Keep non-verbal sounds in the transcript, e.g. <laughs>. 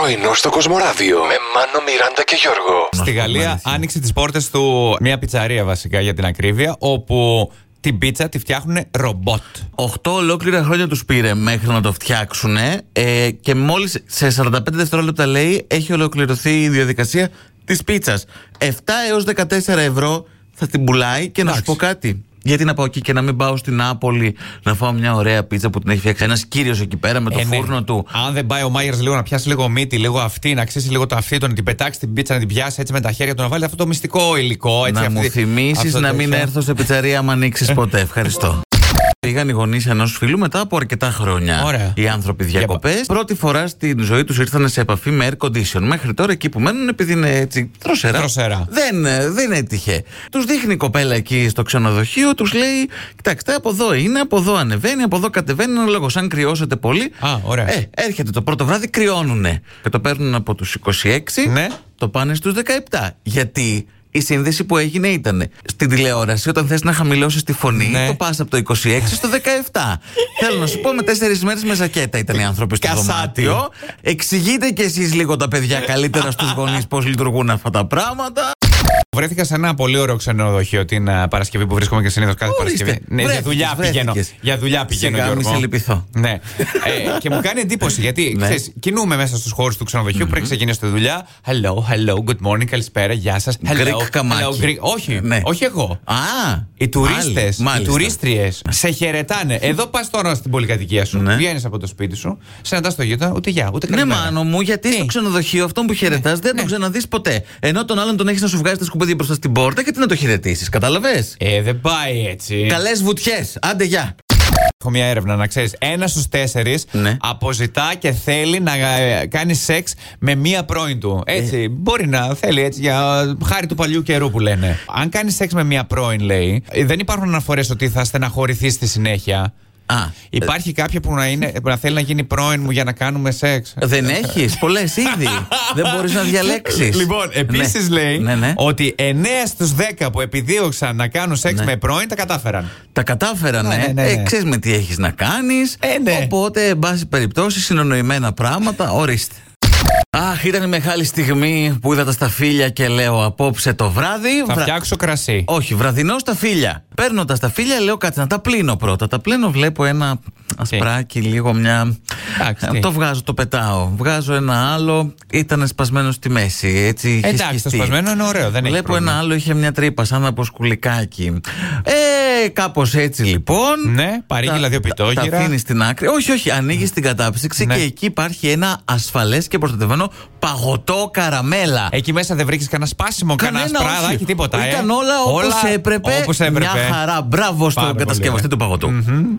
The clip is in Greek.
Πρωινό στο Κοσμοράδιο με Μάνο, Μιράντα και Γιώργο. Στη Γαλλία άνοιξε τις πόρτες του μια πιτσαρία βασικά για την ακρίβεια, όπου την πίτσα τη φτιάχνουν ρομπότ. Οχτώ ολόκληρα χρόνια τους πήρε μέχρι να το φτιάξουν ε, και μόλις σε 45 δευτερόλεπτα λέει έχει ολοκληρωθεί η διαδικασία της πίτσας. 7 έως 14 ευρώ θα την πουλάει και να σου Εντάξει. πω κάτι. Γιατί να πάω εκεί και να μην πάω στην Νάπολη να φάω μια ωραία πίτσα που την έχει φτιάξει ένας κύριος εκεί πέρα με το Ε, ναι. φούρνο του. Αν δεν πάει ο Μάγερ λίγο να πιάσει λίγο μύτη, λίγο αυτή, να αξίσει λίγο το αυτή του, να την πετάξει την πίτσα, να την πιάσει έτσι με τα χέρια του, να βάλει αυτό το μυστικό υλικό. Έτσι, να αυτή- μου θυμίσεις αυτό να μην τέτοιο. <laughs> έρθω σε πιτσαρία άμα ανοίξεις ποτέ. Ευχαριστώ. Πήγαν οι γονείς ενός φίλου μετά από αρκετά χρόνια. Ωραία. Οι άνθρωποι διακοπές. Πρώτη φορά στην ζωή τους ήρθαν σε επαφή με air condition. Μέχρι τώρα εκεί που μένουν, επειδή είναι έτσι τροσερά. Τροσερά. Δεν, ε, δεν έτυχε. Τους δείχνει η κοπέλα εκεί στο ξενοδοχείο, τους λέει: Κοιτάξτε, από εδώ είναι, από εδώ ανεβαίνει, από εδώ κατεβαίνει. Ένα λόγο, αν κρυώσετε πολύ. Α, ωραία. Ε, έρχεται το πρώτο βράδυ, κρυώνουνε. Και το παίρνουν από τους 26, Ναι. το πάνε στους 17. Γιατί η σύνδεση που έγινε ήταν στην τηλεόραση, όταν θες να χαμηλώσεις τη φωνή, Ναι. το πας από το 26 στο 17. Θέλω να σου πω, με τέσσερις μέρες με ζακέτα ήταν οι άνθρωποι στο Κασάτι. δωμάτιο. Εξηγείτε κι εσείς λίγο τα παιδιά καλύτερα στους γονείς πώς λειτουργούν αυτά τα πράγματα. Βρέθηκα σε ένα πολύ ωραίο ξενοδοχείο την α, Παρασκευή που βρίσκομαι και συνήθως κάθε Ορίστε, Παρασκευή. Ναι, για βρέθηκες, δουλειά πηγαίνω. βρέθηκες. Για δουλειά πηγαίνω, Σιγά, μη Γιώργο. σε λυπηθώ. Ναι. ε, και μου κάνει εντύπωση γιατί Ναι. ξέρεις, κινούμε μέσα στους χώρους του ξενοδοχείου πριν ξεκινήσω τη δουλειά. Hello, hello, good morning, καλησπέρα, γεια σας. Greek καμάκι. Όχι, Ναι. όχι εγώ. Α, Οι τουρίστες, άλλη, οι μάλιστα. τουρίστριες σε χαιρετάνε. Εδώ πας τώρα στην πολυκατοικία σου. Ναι. Βγαίνεις από το σπίτι σου, συναντάς το γείτονα, ούτε γεια, ούτε Ναι, καλημέρα. μάνο μου, γιατί στο ξενοδοχείο αυτόν που χαιρετάς δεν τον ξαναδείς ποτέ. Ενώ τον άλλον τον έχεις να σου βγάζει τα σκουπίδια μπροστά στην πόρτα και τι να το χαιρετήσεις. Κατάλαβες; Ε, δεν πάει έτσι. Καλές βουτιές. Άντε, γεια. Έχω μια έρευνα να ξέρεις. Ένα στους τέσσερις Ναι. αποζητά και θέλει να ε, κάνει σεξ με μία πρώην του. Έτσι. Μπορεί να θέλει έτσι για χάρη του παλιού καιρού που λένε. Αν κάνει σεξ με μία πρώην, λέει, ε, δεν υπάρχουν αναφορές ότι θα στεναχωρηθείς στη συνέχεια. Α, Υπάρχει κάποια που να, είναι, που να θέλει να γίνει πρώην μου για να κάνουμε σεξ; δεν έχεις πολλές ήδη. <laughs> δεν μπορείς να διαλέξεις. Λοιπόν, επίσης λέει Ναι, ναι. ότι 9 στους 10 που επιδίωξαν να κάνουν σεξ Ναι. με πρώην τα κατάφεραν. Τα κατάφεραν, Ναι, ε. ναι, ναι, ναι. ε ξέρεις με τι έχεις να κάνεις Ε, ναι. Οπότε, εν πάση περιπτώσει, συνονοημένα πράγματα, ορίστε. Αχ, ήταν η μεγάλη στιγμή που είδα τα σταφύλια και λέω απόψε το βράδυ. Θα βρα- φτιάξω κρασί. Όχι, βραδινό σταφύλια. Παίρνω τα σταφύλια, λέω κάτσε να τα πλύνω πρώτα. Τα πλύνω, βλέπω ένα ασπράκι, λίγο μια. Εντάξει, Ε, τι. το βγάζω, το πετάω. Βγάζω ένα άλλο, ήταν σπασμένο στη μέση. Έτσι, είχε Εντάξει, το σχιστεί. σπασμένο είναι ωραίο, δεν έχει Βλέπω πρόβλημα. ένα άλλο, είχε μια τρύπα, σαν από σκουλικάκι. Ε, κάπως έτσι λοιπόν. Ναι, παρήγγειλα Τα- δύο τα- πιτόγυρα. Τα αφήνεις στην άκρη. Όχι, όχι, ανοίγεις την κατάψυξη Ναι. και εκεί υπάρχει ένα ασφαλές και προστατευμένο παγωτό καραμέλα. Εκεί μέσα δεν βρήκες κανένα σπάσιμο, κανένα Κανένα όχι. σπράδάκι, τίποτα. Ήταν ε. όλα όπως έπρεπε. Όπως έπρεπε. Μια χαρά. Μπράβο στον Πάρα κατασκευαστή πολύ, του παγωτού.